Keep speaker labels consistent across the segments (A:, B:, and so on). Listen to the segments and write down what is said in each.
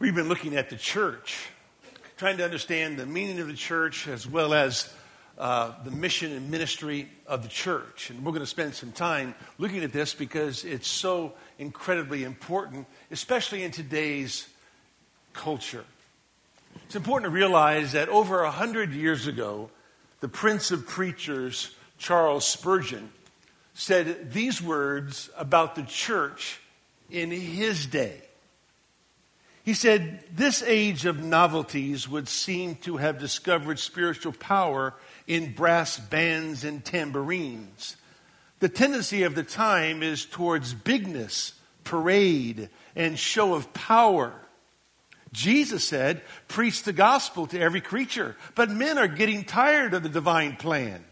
A: We've been looking at the church, trying to understand the meaning of the church as well as uh, the mission and ministry of the church. And we're going to spend some time looking at this because it's so incredibly important, especially in today's culture. It's important to realize that over a hundred years ago, the Prince of Preachers, Charles Spurgeon, said these words about the church in his day. He said, This age of novelties would seem to have discovered spiritual power in brass bands and tambourines. The tendency of the time is towards bigness, parade, and show of power. Jesus said, Preach the gospel to every creature. But men are getting tired of the divine plan.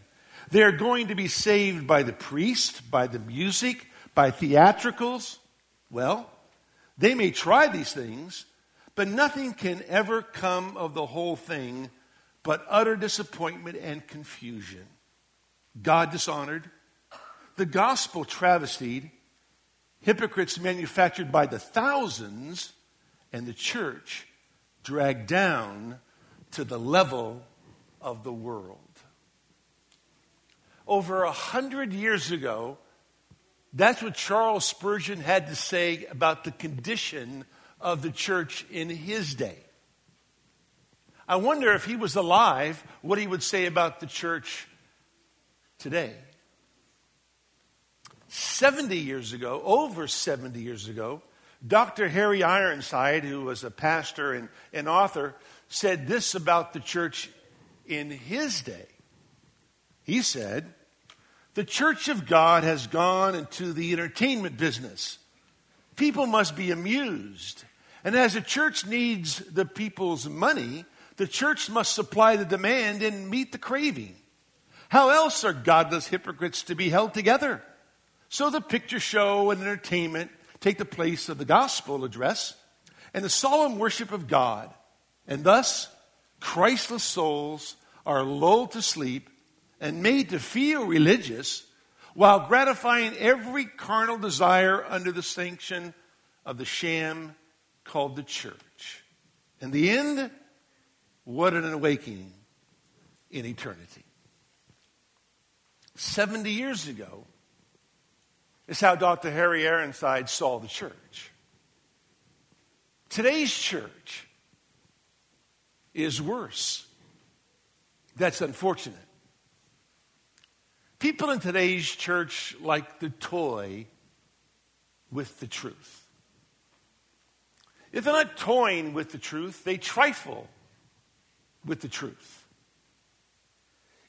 A: They are going to be saved by the priest, by the music, by theatricals. Well, they may try these things, but nothing can ever come of the whole thing but utter disappointment and confusion. God dishonored, the gospel travestied, hypocrites manufactured by the thousands, and the church dragged down to the level of the world. Over a hundred years ago, that's what Charles Spurgeon had to say about the condition of the church in his day. I wonder if he was alive, what he would say about the church today. 70 years ago, over 70 years ago, Dr. Harry Ironside, who was a pastor and, and author, said this about the church in his day. He said, The church of God has gone into the entertainment business. People must be amused. And as a church needs the people's money, the church must supply the demand and meet the craving. How else are godless hypocrites to be held together? So the picture show and entertainment take the place of the gospel address and the solemn worship of God. And thus, Christless souls are lulled to sleep and made to feel religious while gratifying every carnal desire under the sanction of the sham called the church. In the end, what an awakening in eternity. 70 years ago is how Dr. Harry Ironside saw the church. Today's church is worse. That's unfortunate. People in today's church like to toy with the truth. If they're not toying with the truth, they trifle with the truth.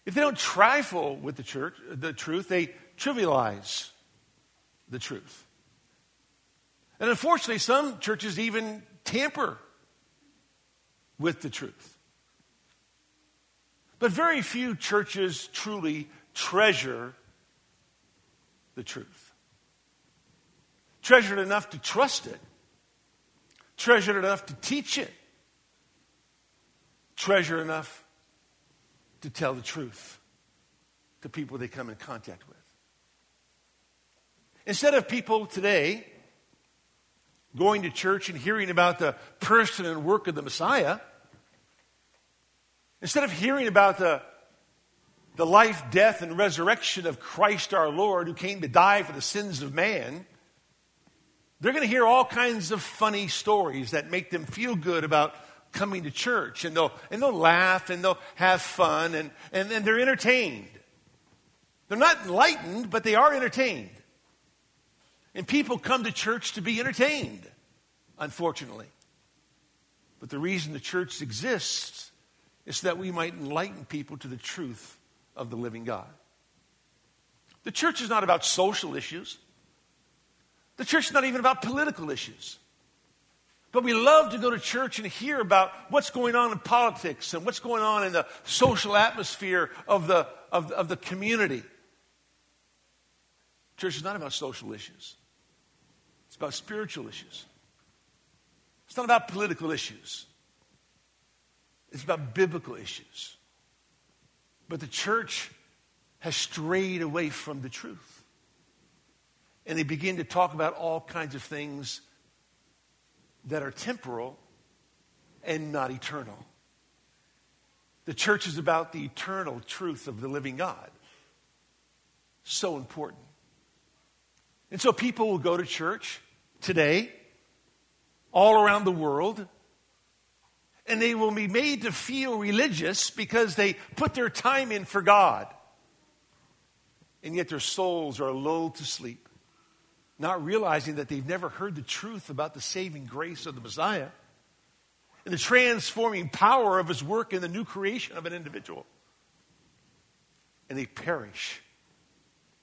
A: If they don't trifle with the church, the truth, they trivialize the truth. And unfortunately, some churches even tamper with the truth. But very few churches truly treasure the truth. Treasured enough to trust it treasured enough to teach it, treasure enough to tell the truth to people they come in contact with. Instead of people today going to church and hearing about the person and work of the Messiah, instead of hearing about the, the life, death, and resurrection of Christ our Lord who came to die for the sins of man, they're going to hear all kinds of funny stories that make them feel good about coming to church. And they'll, and they'll laugh and they'll have fun and, and, and they're entertained. They're not enlightened, but they are entertained. And people come to church to be entertained, unfortunately. But the reason the church exists is that we might enlighten people to the truth of the living God. The church is not about social issues. The church is not even about political issues. But we love to go to church and hear about what's going on in politics and what's going on in the social atmosphere of the, of, of the community. Church is not about social issues, it's about spiritual issues. It's not about political issues, it's about biblical issues. But the church has strayed away from the truth and they begin to talk about all kinds of things that are temporal and not eternal. The church is about the eternal truth of the living God. So important. And so people will go to church today, all around the world, and they will be made to feel religious because they put their time in for God. And yet their souls are lulled to sleep, not realizing that they've never heard the truth about the saving grace of the Messiah and the transforming power of his work in the new creation of an individual. And they perish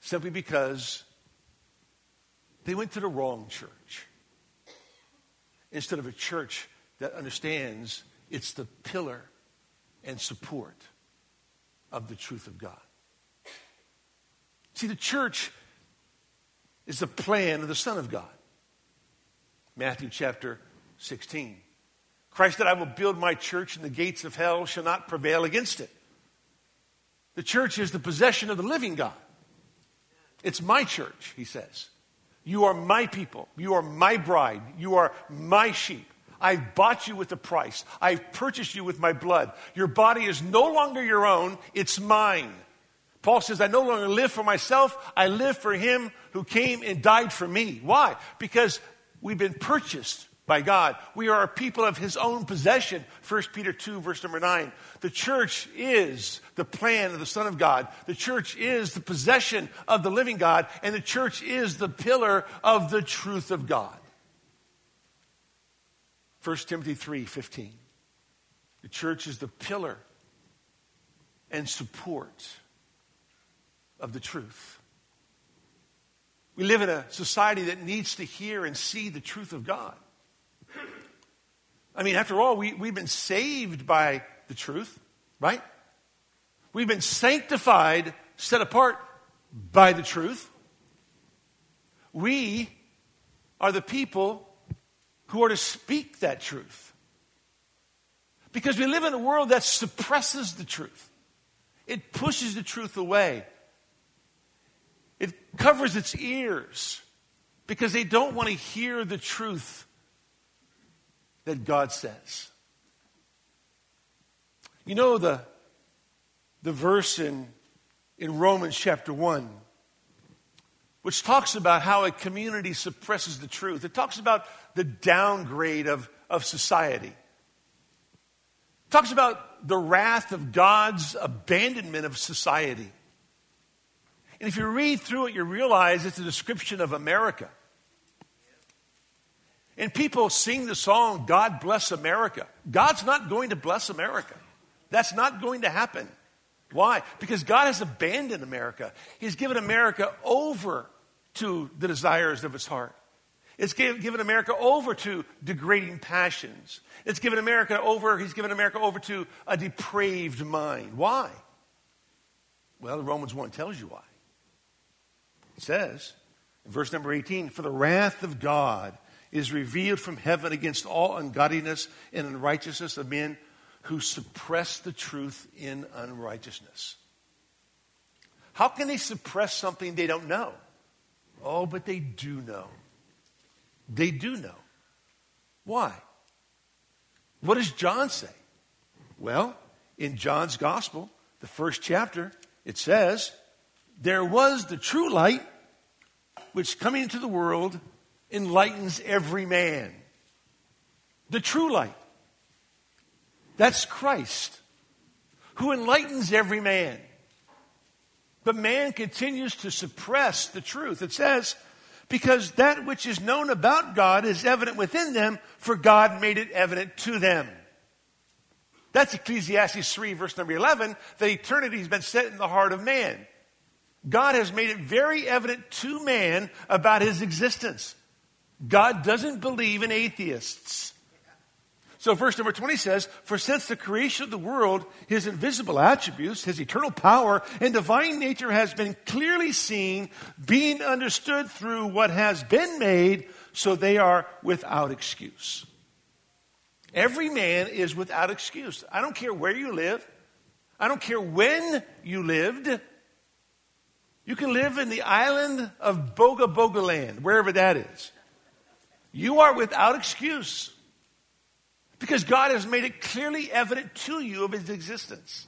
A: simply because they went to the wrong church instead of a church that understands it's the pillar and support of the truth of God. See, the church is the plan of the Son of God. Matthew chapter 16. Christ said, I will build my church, and the gates of hell shall not prevail against it. The church is the possession of the living God. It's my church, he says. You are my people. You are my bride. You are my sheep. I've bought you with a price. I've purchased you with my blood. Your body is no longer your own, it's mine. Paul says, I no longer live for myself, I live for him who came and died for me. Why? Because we've been purchased by God. We are a people of his own possession. 1 Peter 2, verse number 9. The church is the plan of the Son of God. The church is the possession of the living God, and the church is the pillar of the truth of God. 1 Timothy 3, 15. The church is the pillar and support of the truth. We live in a society that needs to hear and see the truth of God. I mean, after all, we, we've been saved by the truth, right? We've been sanctified, set apart by the truth. We are the people who are to speak that truth. Because we live in a world that suppresses the truth, it pushes the truth away, it covers its ears because they don't want to hear the truth that God says. You know the, the verse in, in Romans chapter 1, which talks about how a community suppresses the truth. It talks about the downgrade of, of society. It talks about the wrath of God's abandonment of society. And if you read through it, you realize it's a description of America. And people sing the song, God bless America. God's not going to bless America. That's not going to happen. Why? Because God has abandoned America. He's given America over to the desires of his heart. It's given America over to degrading passions. It's given America over, he's given America over to a depraved mind. Why? Well, Romans 1 tells you why. It says, in verse number 18, For the wrath of God is revealed from heaven against all ungodliness and unrighteousness of men who suppress the truth in unrighteousness. How can they suppress something they don't know? Oh, but they do know. They do know. Why? What does John say? Well, in John's gospel, the first chapter, it says, There was the true light, which coming into the world enlightens every man. The true light. That's Christ, who enlightens every man. But man continues to suppress the truth. It says, because that which is known about God is evident within them, for God made it evident to them. That's Ecclesiastes 3, verse number 11, that eternity has been set in the heart of man. God has made it very evident to man about his existence. God doesn't believe in atheists. So, verse number 20 says, For since the creation of the world, his invisible attributes, his eternal power, and divine nature has been clearly seen, being understood through what has been made, so they are without excuse. Every man is without excuse. I don't care where you live, I don't care when you lived. You can live in the island of Boga Boga land, wherever that is. You are without excuse. Because God has made it clearly evident to you of his existence.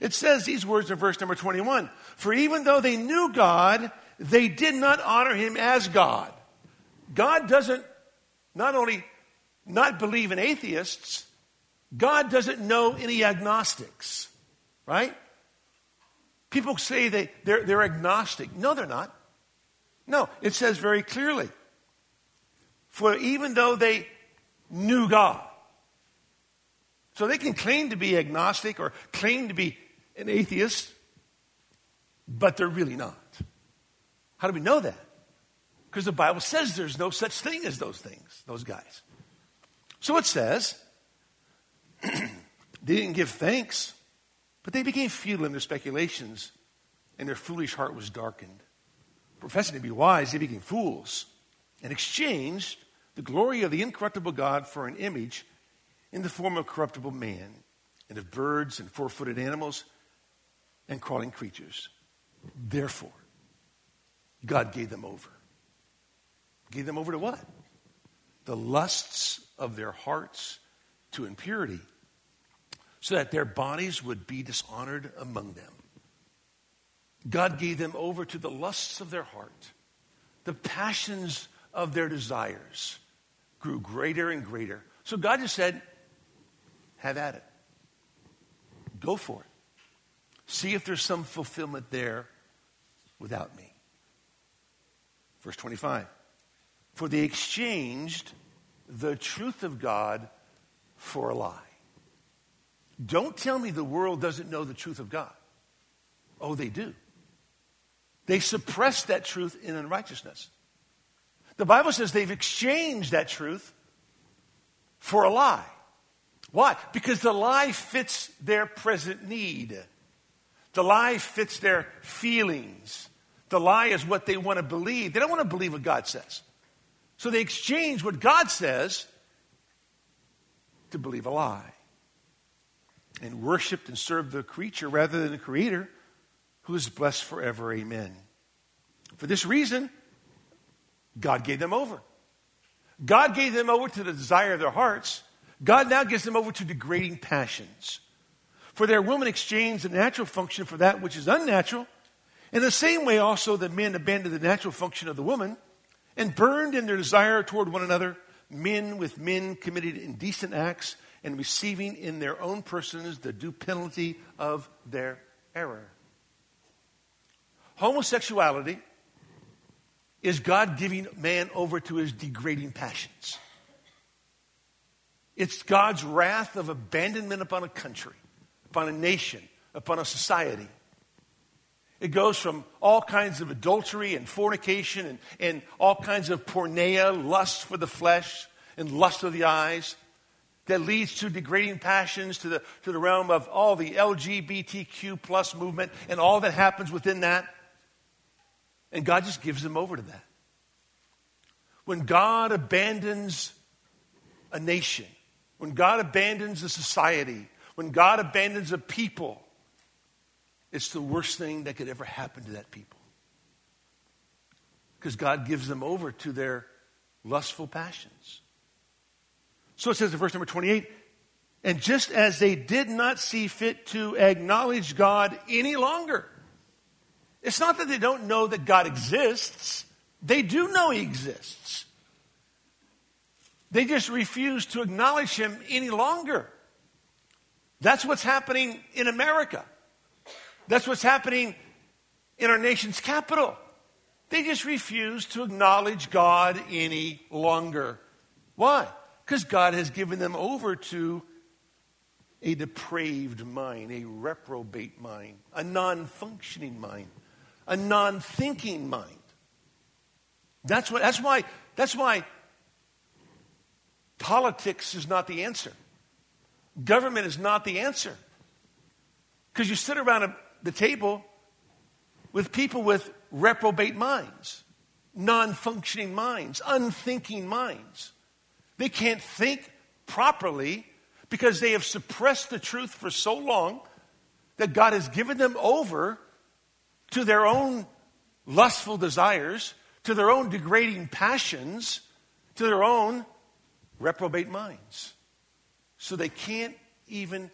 A: It says these words in verse number 21 For even though they knew God, they did not honor him as God. God doesn't not only not believe in atheists, God doesn't know any agnostics, right? People say they, they're, they're agnostic. No, they're not. No, it says very clearly. For even though they knew God, so they can claim to be agnostic or claim to be an atheist, but they're really not. How do we know that? Because the Bible says there's no such thing as those things, those guys. So it says, they didn't give thanks, but they became futile in their speculations, and their foolish heart was darkened. Professing to be wise, they became fools and exchanged the glory of the incorruptible God for an image in the form of corruptible man, and of birds and four footed animals and crawling creatures. Therefore, God gave them over. Gave them over to what? The lusts of their hearts to impurity, so that their bodies would be dishonored among them. God gave them over to the lusts of their heart. The passions of their desires grew greater and greater. So God just said, have at it. Go for it. See if there's some fulfillment there without me. Verse 25. For they exchanged the truth of God for a lie. Don't tell me the world doesn't know the truth of God. Oh, they do. They suppress that truth in unrighteousness. The Bible says they've exchanged that truth for a lie. Why? Because the lie fits their present need. The lie fits their feelings. The lie is what they want to believe. They don't want to believe what God says. So they exchange what God says to believe a lie and worshiped and served the creature rather than the creator who is blessed forever. Amen. For this reason, God gave them over. God gave them over to the desire of their hearts God now gives them over to degrading passions. For their women exchange the natural function for that which is unnatural. In the same way, also, the men abandoned the natural function of the woman and burned in their desire toward one another, men with men committed indecent acts and receiving in their own persons the due penalty of their error. Homosexuality is God giving man over to his degrading passions. It's God's wrath of abandonment upon a country, upon a nation, upon a society. It goes from all kinds of adultery and fornication and, and all kinds of porneia, lust for the flesh and lust of the eyes, that leads to degrading passions to the, to the realm of all the LGBTQ plus movement and all that happens within that. And God just gives them over to that. When God abandons a nation, when God abandons a society, when God abandons a people, it's the worst thing that could ever happen to that people. Because God gives them over to their lustful passions. So it says in verse number 28 and just as they did not see fit to acknowledge God any longer, it's not that they don't know that God exists, they do know He exists. They just refuse to acknowledge him any longer. That's what's happening in America. That's what's happening in our nation's capital. They just refuse to acknowledge God any longer. Why? Because God has given them over to a depraved mind, a reprobate mind, a non functioning mind, a non thinking mind. That's, what, that's, why, that's why Politics is not the answer. Government is not the answer. Because you sit around the table with people with reprobate minds, non functioning minds, unthinking minds. They can't think properly because they have suppressed the truth for so long that God has given them over to their own lustful desires, to their own degrading passions, to their own reprobate minds. so they can't even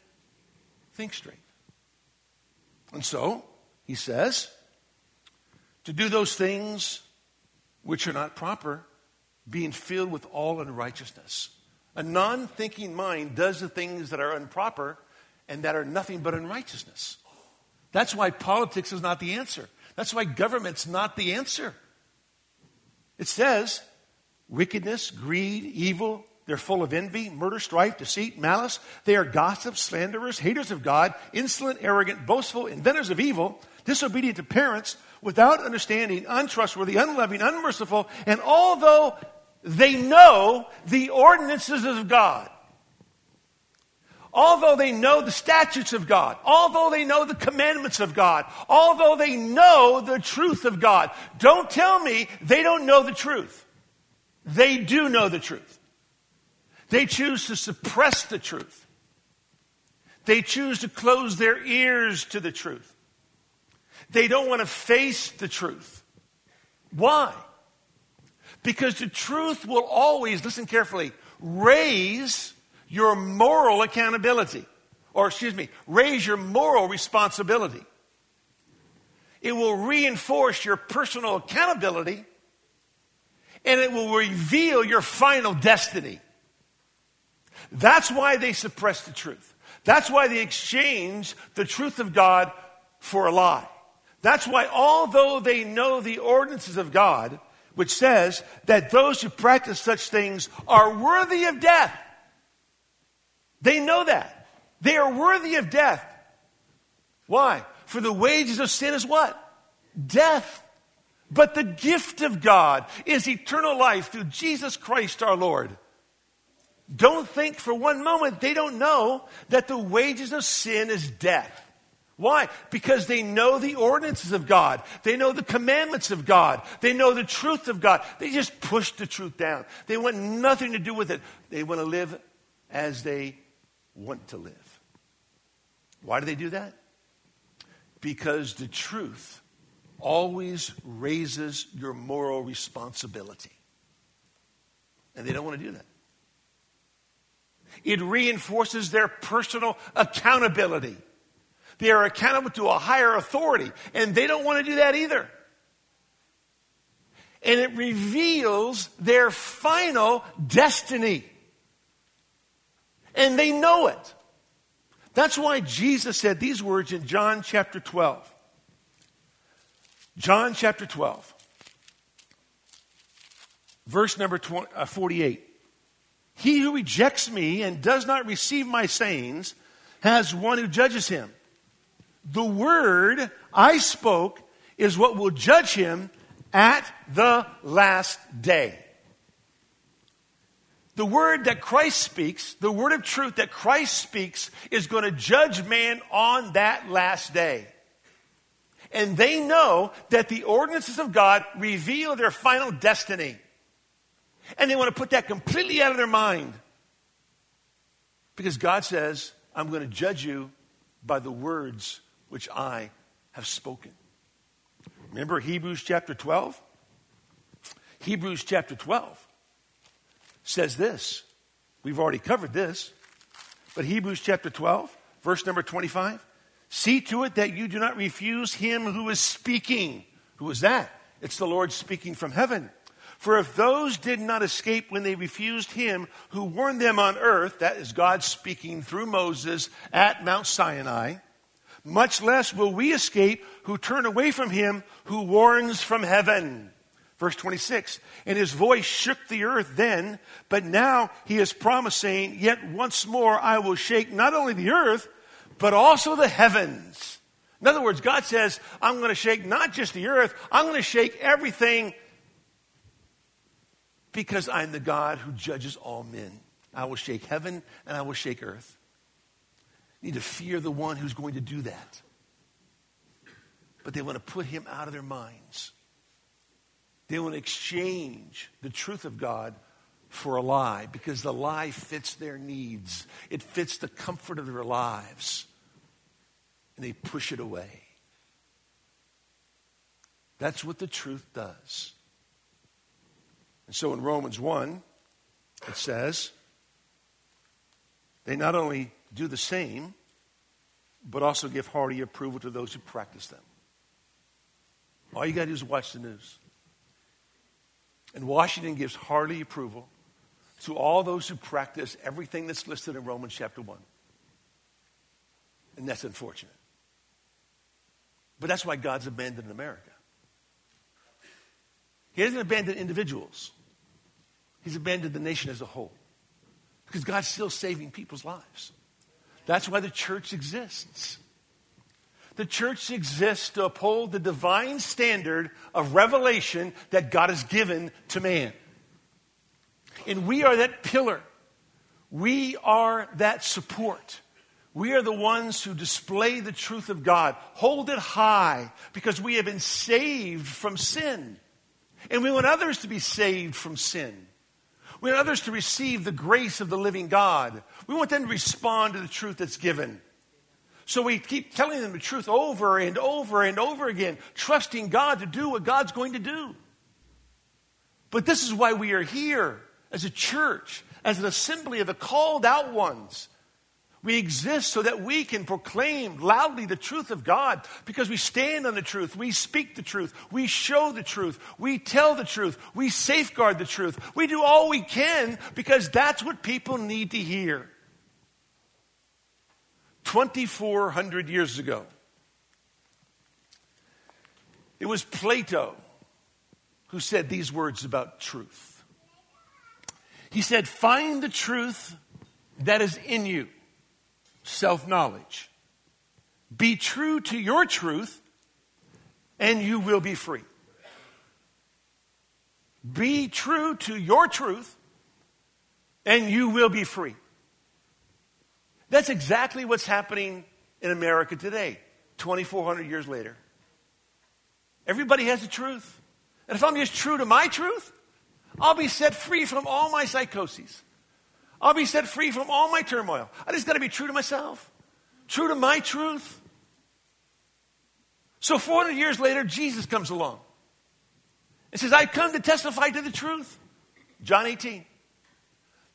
A: think straight. And so, he says, to do those things which are not proper, being filled with all unrighteousness. A non thinking mind does the things that are improper and that are nothing but unrighteousness. That's why politics is not the answer. That's why government's not the answer. It says wickedness, greed, evil, they're full of envy, murder, strife, deceit, malice. They are gossips, slanderers, haters of God, insolent, arrogant, boastful, inventors of evil, disobedient to parents, without understanding, untrustworthy, unloving, unmerciful, and although they know the ordinances of God, although they know the statutes of God, although they know the commandments of God, although they know the truth of God, don't tell me they don't know the truth. They do know the truth. They choose to suppress the truth. They choose to close their ears to the truth. They don't want to face the truth. Why? Because the truth will always, listen carefully, raise your moral accountability. Or, excuse me, raise your moral responsibility. It will reinforce your personal accountability and it will reveal your final destiny. That's why they suppress the truth. That's why they exchange the truth of God for a lie. That's why, although they know the ordinances of God, which says that those who practice such things are worthy of death, they know that. They are worthy of death. Why? For the wages of sin is what? Death. But the gift of God is eternal life through Jesus Christ our Lord. Don't think for one moment they don't know that the wages of sin is death. Why? Because they know the ordinances of God. They know the commandments of God. They know the truth of God. They just push the truth down. They want nothing to do with it. They want to live as they want to live. Why do they do that? Because the truth always raises your moral responsibility. And they don't want to do that. It reinforces their personal accountability. They are accountable to a higher authority, and they don't want to do that either. And it reveals their final destiny. And they know it. That's why Jesus said these words in John chapter 12. John chapter 12, verse number 20, uh, 48. He who rejects me and does not receive my sayings has one who judges him. The word I spoke is what will judge him at the last day. The word that Christ speaks, the word of truth that Christ speaks, is going to judge man on that last day. And they know that the ordinances of God reveal their final destiny. And they want to put that completely out of their mind. Because God says, I'm going to judge you by the words which I have spoken. Remember Hebrews chapter 12? Hebrews chapter 12 says this. We've already covered this. But Hebrews chapter 12, verse number 25. See to it that you do not refuse him who is speaking. Who is that? It's the Lord speaking from heaven. For if those did not escape when they refused him who warned them on earth, that is God speaking through Moses at Mount Sinai, much less will we escape who turn away from him who warns from heaven. Verse 26, and his voice shook the earth then, but now he is promising, yet once more I will shake not only the earth, but also the heavens. In other words, God says, I'm going to shake not just the earth, I'm going to shake everything because I'm the God who judges all men. I will shake heaven and I will shake earth. You need to fear the one who's going to do that. But they want to put him out of their minds. They to exchange the truth of God for a lie because the lie fits their needs, it fits the comfort of their lives. And they push it away. That's what the truth does. And so in Romans 1, it says, They not only do the same, but also give hearty approval to those who practice them. All you got to do is watch the news. And Washington gives hearty approval to all those who practice everything that's listed in Romans chapter 1. And that's unfortunate. But that's why God's abandoned America. He hasn't abandoned individuals, He's abandoned the nation as a whole. Because God's still saving people's lives. That's why the church exists. The church exists to uphold the divine standard of revelation that God has given to man. And we are that pillar. We are that support. We are the ones who display the truth of God, hold it high, because we have been saved from sin. And we want others to be saved from sin. We want others to receive the grace of the living God. We want them to respond to the truth that's given. So we keep telling them the truth over and over and over again, trusting God to do what God's going to do. But this is why we are here as a church, as an assembly of the called out ones we exist so that we can proclaim loudly the truth of God because we stand on the truth. We speak the truth. We show the truth. We tell the truth. We safeguard the truth. We do all we can because that's what people need to hear. 2,400 years ago, it was Plato who said these words about truth. He said, Find the truth that is in you self knowledge. Be true to your truth, and you will be free. Be true to your truth, and you will be free. That's exactly what's happening in America today, 2,400 years later. Everybody has a truth. And if I'm just true to my truth, I'll be set free from all my psychoses. I'll be set free from all my turmoil. I just got to be true to myself, true to my truth. So 400 years later, Jesus comes along and says, I come to testify to the truth. John 18.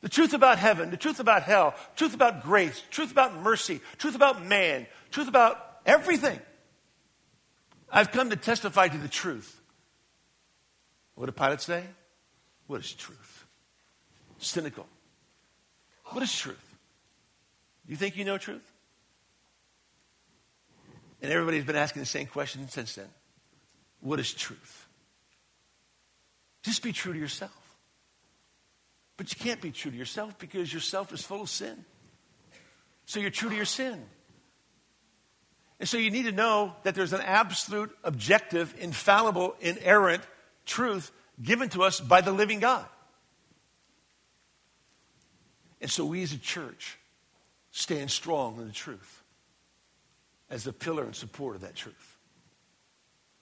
A: The truth about heaven, the truth about hell, truth about grace, truth about mercy, truth about man, truth about everything. I've come to testify to the truth. What did Pilate say? What is truth? Cynical. What is truth? Do you think you know truth? And everybody's been asking the same question since then. What is truth? Just be true to yourself. But you can't be true to yourself because yourself is full of sin. So you're true to your sin. And so you need to know that there's an absolute, objective, infallible, inerrant truth given to us by the living God. And so we as a church stand strong in the truth as the pillar and support of that truth.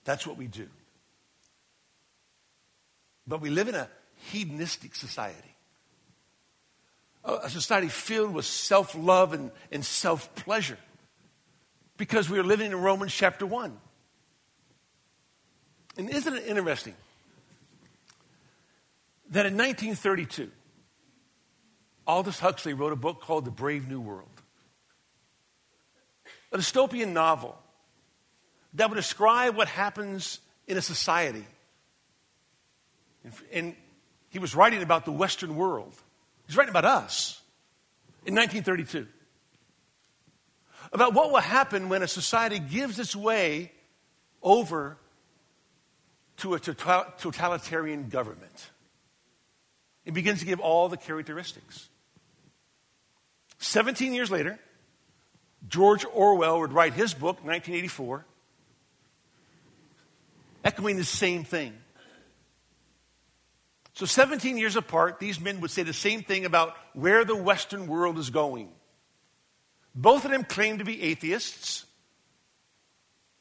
A: That's what we do. But we live in a hedonistic society, a society filled with self love and, and self pleasure because we are living in Romans chapter 1. And isn't it interesting that in 1932, Aldous Huxley wrote a book called The Brave New World, a dystopian novel that would describe what happens in a society. And he was writing about the Western world. He's writing about us in 1932. About what will happen when a society gives its way over to a tota-, totalitarian government. It begins to give all the characteristics. 17 years later, George Orwell would write his book, 1984, echoing the same thing. So, 17 years apart, these men would say the same thing about where the Western world is going. Both of them claim to be atheists,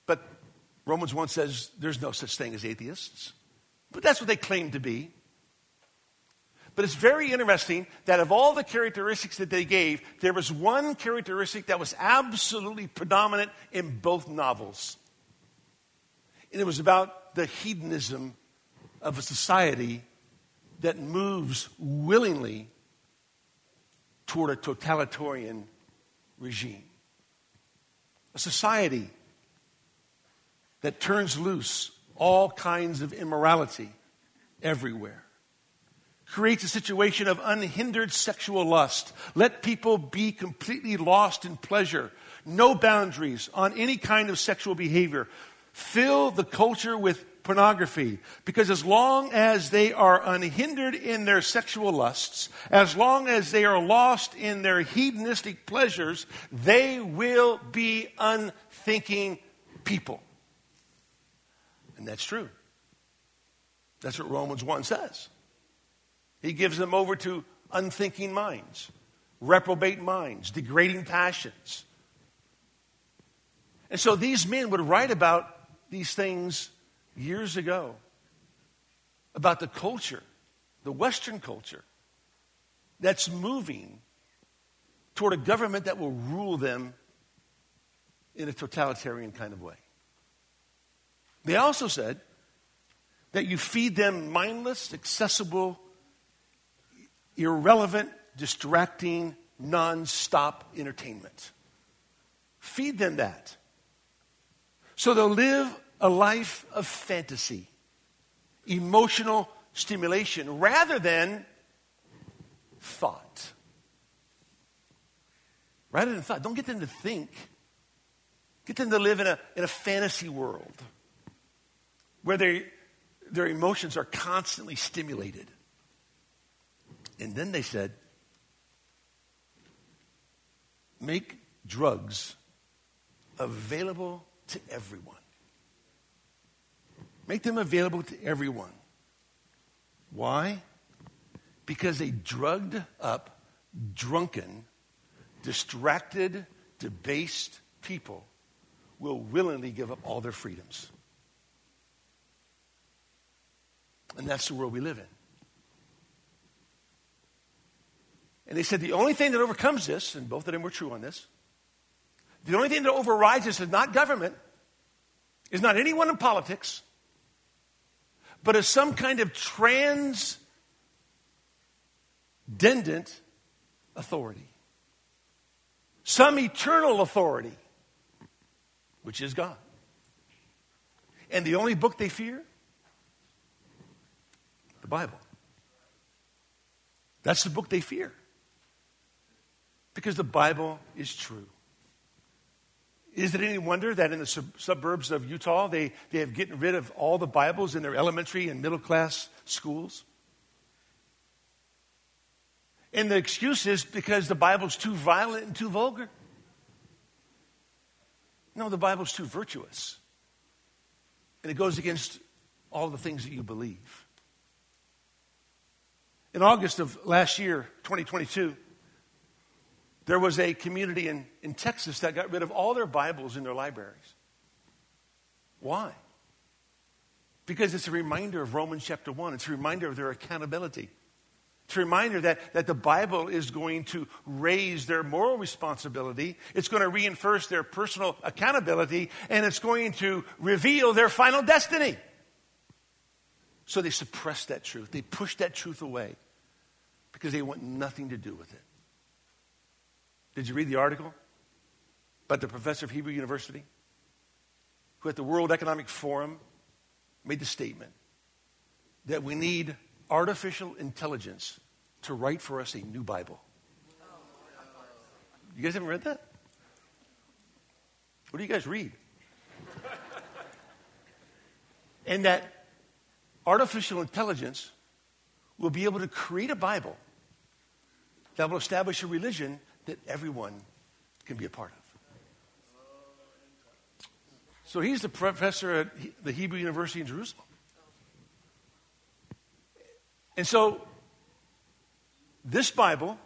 A: but Romans 1 says there's no such thing as atheists. But that's what they claim to be. But it's very interesting that of all the characteristics that they gave, there was one characteristic that was absolutely predominant in both novels. And it was about the hedonism of a society that moves willingly toward a totalitarian regime. A society that turns loose all kinds of immorality everywhere. Creates a situation of unhindered sexual lust. Let people be completely lost in pleasure. No boundaries on any kind of sexual behavior. Fill the culture with pornography. Because as long as they are unhindered in their sexual lusts, as long as they are lost in their hedonistic pleasures, they will be unthinking people. And that's true. That's what Romans 1 says. He gives them over to unthinking minds, reprobate minds, degrading passions. And so these men would write about these things years ago about the culture, the Western culture, that's moving toward a government that will rule them in a totalitarian kind of way. They also said that you feed them mindless, accessible, irrelevant, distracting, non stop entertainment. Feed them that. So they'll live a life of fantasy, emotional stimulation, rather than thought. Rather than thought. Don't get them to think. Get them to live in a, in a fantasy world where they, their emotions are constantly stimulated. And then they said, make drugs available to everyone. Make them available to everyone. Why? Because a drugged up, drunken, distracted, debased people will willingly give up all their freedoms. And that's the world we live in. And they said the only thing that overcomes this, and both of them were true on this, the only thing that overrides this is not government, is not anyone in politics, but as some kind of transcendent authority. Some eternal authority, which is God. And the only book they fear? The Bible. That's the book they fear. Because the Bible is true. Is it any wonder that in the sub- suburbs of Utah, they, they have gotten rid of all the Bibles in their elementary and middle class schools? And the excuse is because the Bible's too violent and too vulgar. No, the Bible's too virtuous. And it goes against all the things that you believe. In August of last year, 2022, there was a community in, in Texas that got rid of all their Bibles in their libraries. Why? Because it's a reminder of Romans chapter 1. It's a reminder of their accountability. It's a reminder that, that the Bible is going to raise their moral responsibility. It's going to reinforce their personal accountability, and it's going to reveal their final destiny. So they suppress that truth. They push that truth away because they want nothing to do with it. Did you read the article about the professor of Hebrew University who at the World Economic Forum made the statement that we need artificial intelligence to write for us a new Bible? You guys haven't read that? What do you guys read? and that artificial intelligence will be able to create a Bible that will establish a religion that everyone can be a part of. So he's the professor at the Hebrew University in Jerusalem. And so this Bible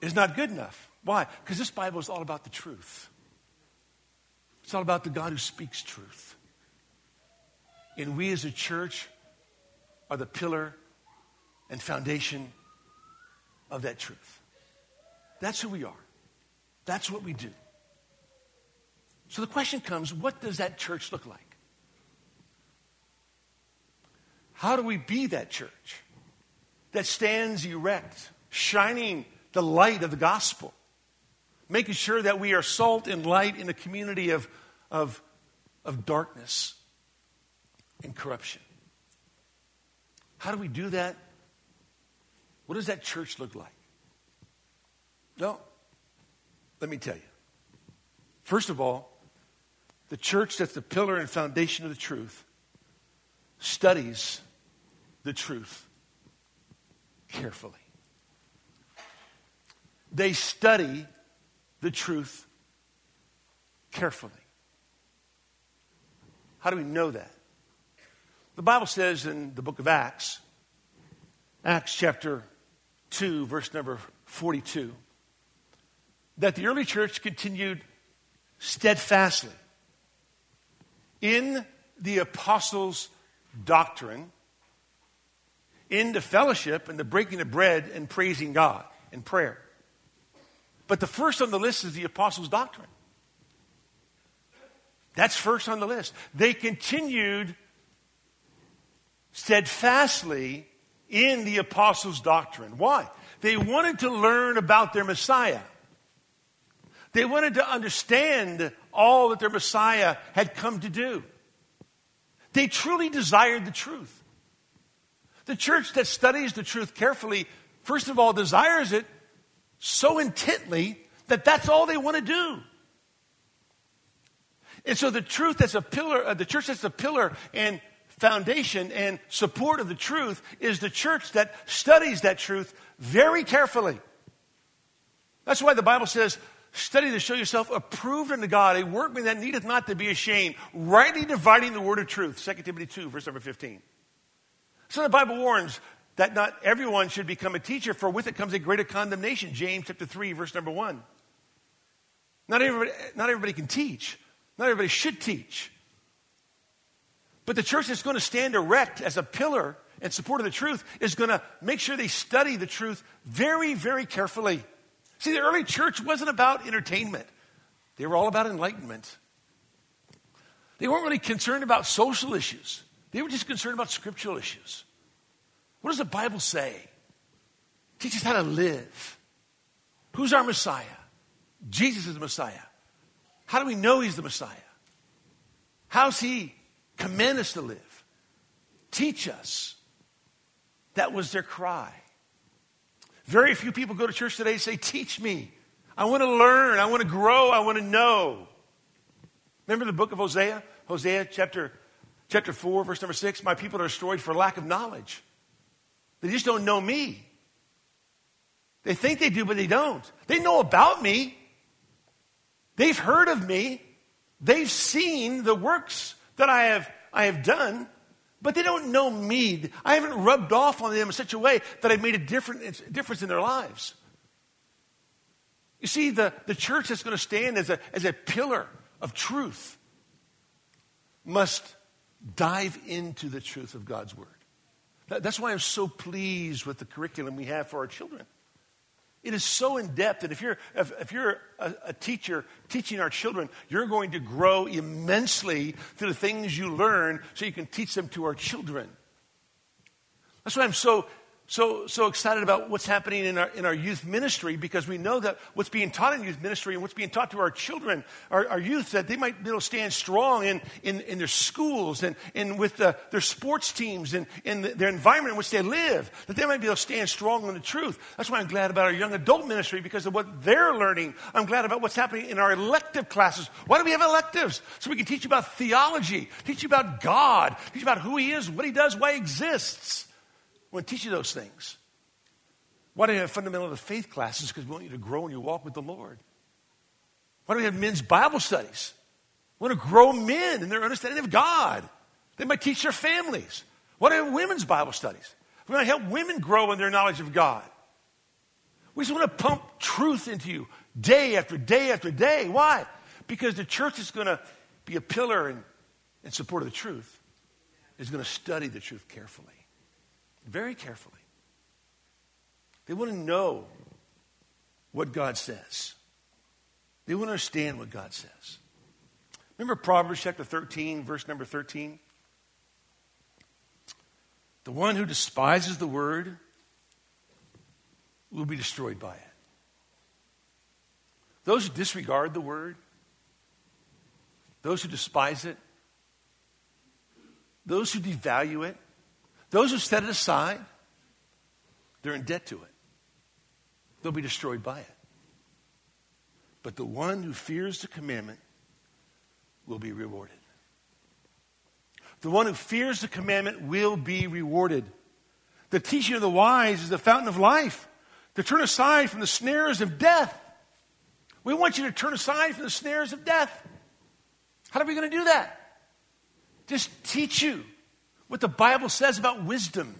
A: is not good enough. Why? Because this Bible is all about the truth. It's all about the God who speaks truth. And we as a church are the pillar and foundation of that truth. That's who we are. That's what we do. So the question comes what does that church look like? How do we be that church that stands erect, shining the light of the gospel, making sure that we are salt and light in a community of, of, of darkness and corruption. How do we do that? What does that church look like? Well, let me tell you. First of all, the church that's the pillar and foundation of the truth studies the truth carefully. They study the truth carefully. How do we know that? The Bible says in the book of Acts, Acts chapter 2, verse number 42, that the early church continued steadfastly in the apostles' doctrine, in the fellowship and the breaking of bread and praising God in prayer. But the first on the list is the apostles' doctrine. That's first on the list. They continued steadfastly in the apostles' doctrine. Why? They wanted to learn about their Messiah. They wanted to understand all that their Messiah had come to do. They truly desired the truth. The church that studies the truth carefully, first of all, desires it so intently that that's all they want to do. And so the truth that's a pillar, uh, the church that's a pillar and foundation and support of the truth is the church that studies that truth very carefully. That's why the Bible says, study to show yourself approved unto God, a workman that needeth not to be ashamed, rightly dividing the word of truth. 2 Timothy 2, verse number 15. So the Bible warns that not everyone should become a teacher, for with it comes a greater condemnation. James chapter 3, verse number 1. Not everybody, not everybody can teach. Not everybody should teach. But the church that's going to stand erect as a pillar and support of the truth is going to make sure they study the truth very, very carefully. See, the early church wasn't about entertainment, they were all about enlightenment. They weren't really concerned about social issues, they were just concerned about scriptural issues. What does the Bible say? Teach us how to live. Who's our Messiah? Jesus is the Messiah. How do we know he's the Messiah? How's he command us to live? Teach us. That was their cry. Very few people go to church today and say, Teach me. I want to learn. I want to grow. I want to know. Remember the book of Hosea? Hosea chapter, chapter 4, verse number 6. My people are destroyed for lack of knowledge. They just don't know me. They think they do, but they don't. They know about me. They've heard of me. They've seen the works that I have, I have done, but they don't know me. I haven't rubbed off on them in such a way that I've made a different, difference in their lives. You see, the, the church that's going to stand as a, as a pillar of truth must dive into the truth of God's Word. That's why I'm so pleased with the curriculum we have for our children. It is so in depth, that if you're, if, if you're a, a, teacher teaching our children, you're going to grow immensely through the things you learn so you can teach them to our children. That's why I'm so so, so excited about what's happening in our, in our youth ministry because we know that what's being taught in youth ministry and what's being taught to our children, our, our youth, that they might be able to stand strong in, in, in their schools and, and with the, their sports teams and in the, their environment in which they live, that they might be able to stand strong in the truth. That's why I'm glad about our young adult ministry because of what they're learning. I'm glad about what's happening in our elective classes. Why do we have electives? So we can teach you about theology, teach you about God, teach you about who He is, what He does, why He exists. We want to teach you those things. Why do we have fundamental faith classes? Because we want you to grow in your walk with the Lord. Why do we have men's Bible studies? We want to grow men in their understanding of God. They might teach their families. Why do we have women's Bible studies? We want to help women grow in their knowledge of God. We just want to pump truth into you day after day after day. Why? Because the church is going to be a pillar in, in support of the truth, is going to study the truth carefully very carefully. They want to know what God says. They want to understand what God says. Remember Proverbs chapter 13, verse number 13? The one who despises the word will be destroyed by it. those who disregard the word, those who despise it, those who devalue it, those who set it aside, they're in debt to it. They'll be destroyed by it. But the one who fears the commandment will be rewarded. The one who fears the commandment will be rewarded. The teaching of the wise is the fountain of life. To turn aside from the snares of death. We want you to turn aside from the snares of death. How are we going to do that? Just teach you what the Bible says about wisdom,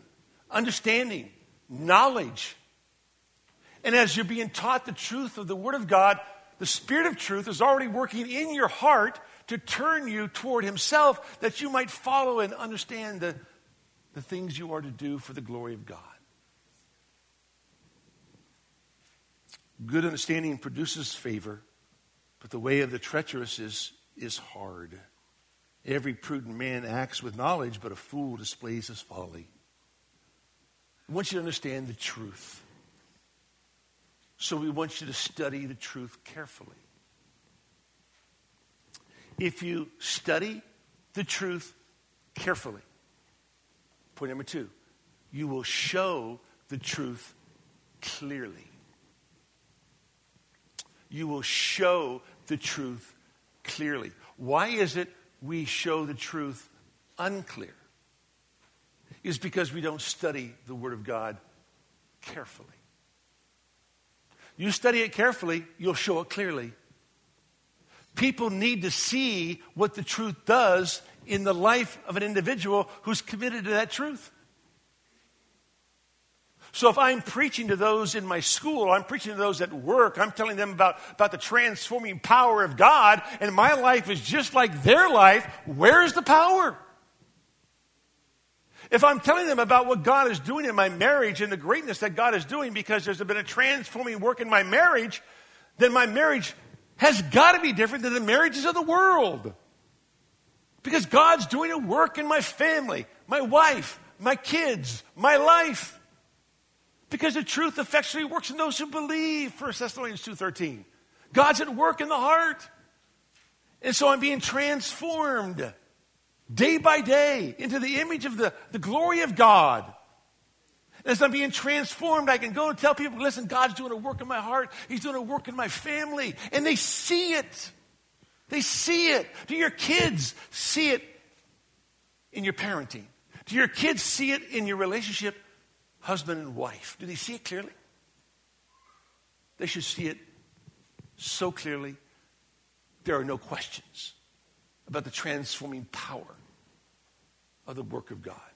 A: understanding, knowledge. And as you're being taught the truth of the Word of God, the Spirit of truth is already working in your heart to turn you toward Himself that you might follow and understand the, the things you are to do for the glory of God. Good understanding produces favor, but the way of the treacherous is, is hard. Every prudent man acts with knowledge, but a fool displays his folly. I want you to understand the truth. So we want you to study the truth carefully. If you study the truth carefully, point number two, you will show the truth clearly. You will show the truth clearly. Why is it we show the truth unclear? Is because we don't study the Word of God carefully. You study it carefully, you'll show it clearly. People need to see what the truth does in the life of an individual who's committed to that truth. So if I'm preaching to those in my school, I'm preaching to those at work, I'm telling them about, about the transforming power of God, and my life is just like their life, where's the power? If I'm telling them about what God is doing in my marriage and the greatness that God is doing because there's been a transforming work in my marriage, then my marriage has got to be different than the marriages of the world. Because God's doing a work in my family, my wife, my kids, my life. Because the truth effectually works in those who believe, 1 Thessalonians 2.13. God's at work in the heart. And so I'm being transformed day by day into the image of the, the glory of God. As I'm being transformed, I can go and tell people, listen, God's doing a work in my heart. He's doing a work in my family. And they see it. They see it. Do your kids see it in your parenting? Do your kids see it in your relationship, husband and wife? Do they see it clearly? They should see it so clearly, there are no questions about the transforming power of the work of God.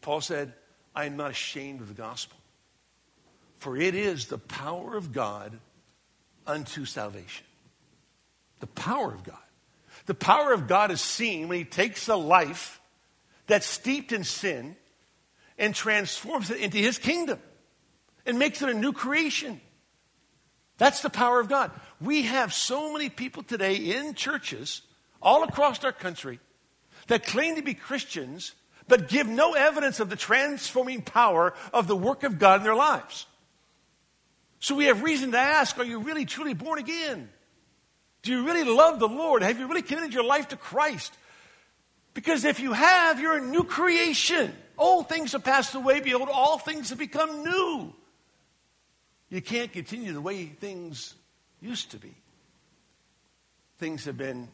A: Paul said, I am not ashamed of the gospel, for it is the power of God unto salvation. The power of God. The power of God is seen when He takes a life that's steeped in sin and transforms it into His kingdom and makes it a new creation. That's the power of God. We have so many people today in churches all across our country that claim to be Christians but give no evidence of the transforming power of the work of God in their lives. So we have reason to ask are you really truly born again? Do you really love the Lord? Have you really committed your life to Christ? Because if you have, you're a new creation. Old things have passed away. Behold, all things have become new. You can't continue the way things used to be. Things have been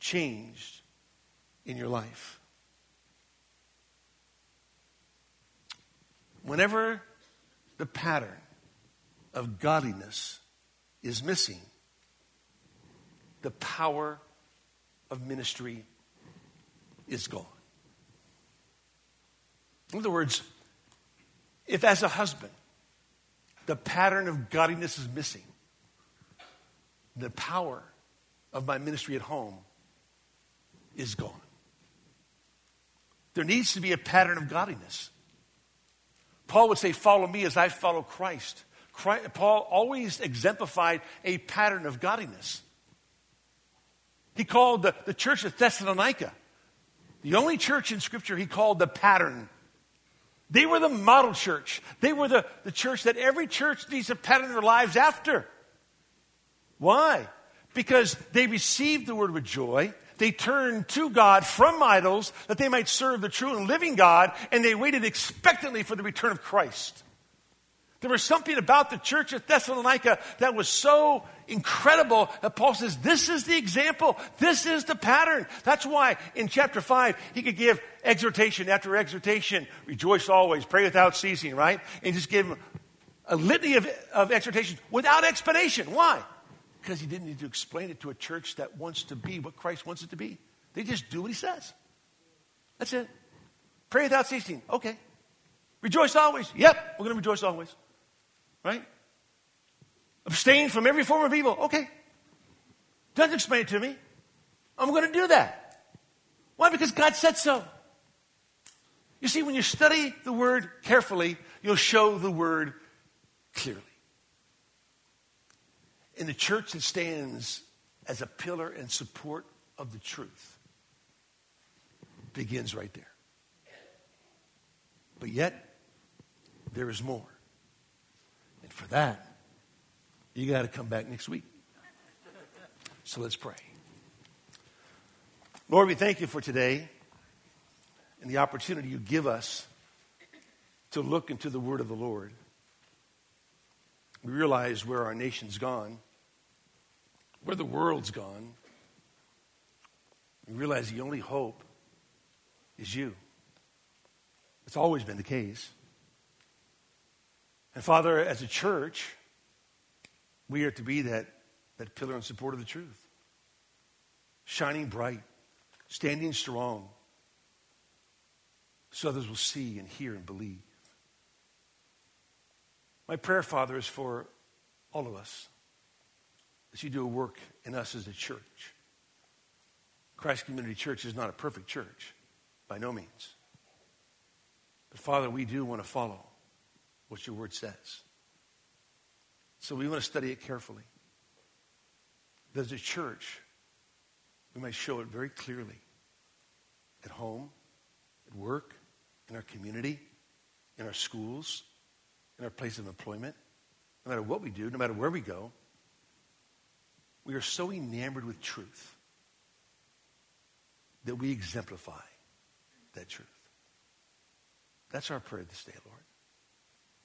A: changed in your life. Whenever the pattern of godliness is missing, the power of ministry is gone. In other words, if as a husband, the pattern of godliness is missing, the power of my ministry at home is gone. There needs to be a pattern of godliness. Paul would say, Follow me as I follow Christ. Christ. Paul always exemplified a pattern of godliness. He called the, the church of Thessalonica the only church in Scripture he called the pattern. They were the model church. They were the, the church that every church needs to pattern their lives after. Why? Because they received the word with joy. They turned to God from idols that they might serve the true and living God, and they waited expectantly for the return of Christ. There was something about the church at Thessalonica that was so incredible that Paul says, This is the example. This is the pattern. That's why in chapter 5, he could give exhortation after exhortation, rejoice always, pray without ceasing, right? And just give a litany of, of exhortations without explanation. Why? Because he didn't need to explain it to a church that wants to be what Christ wants it to be. They just do what he says. That's it. Pray without ceasing. Okay. Rejoice always. Yep, we're going to rejoice always. Right? Abstain from every form of evil. Okay. Doesn't explain it to me. I'm going to do that. Why? Because God said so. You see, when you study the word carefully, you'll show the word clearly. In the church that stands as a pillar and support of the truth begins right there. But yet, there is more. For that, you got to come back next week. So let's pray. Lord, we thank you for today and the opportunity you give us to look into the word of the Lord. We realize where our nation's gone, where the world's gone. We realize the only hope is you. It's always been the case. And Father, as a church, we are to be that, that pillar and support of the truth, shining bright, standing strong, so others will see and hear and believe. My prayer, Father, is for all of us as you do a work in us as a church. Christ Community Church is not a perfect church, by no means. But Father, we do want to follow what your word says. So we want to study it carefully. As a church, we might show it very clearly at home, at work, in our community, in our schools, in our place of employment, no matter what we do, no matter where we go. We are so enamored with truth that we exemplify that truth. That's our prayer this day, Lord.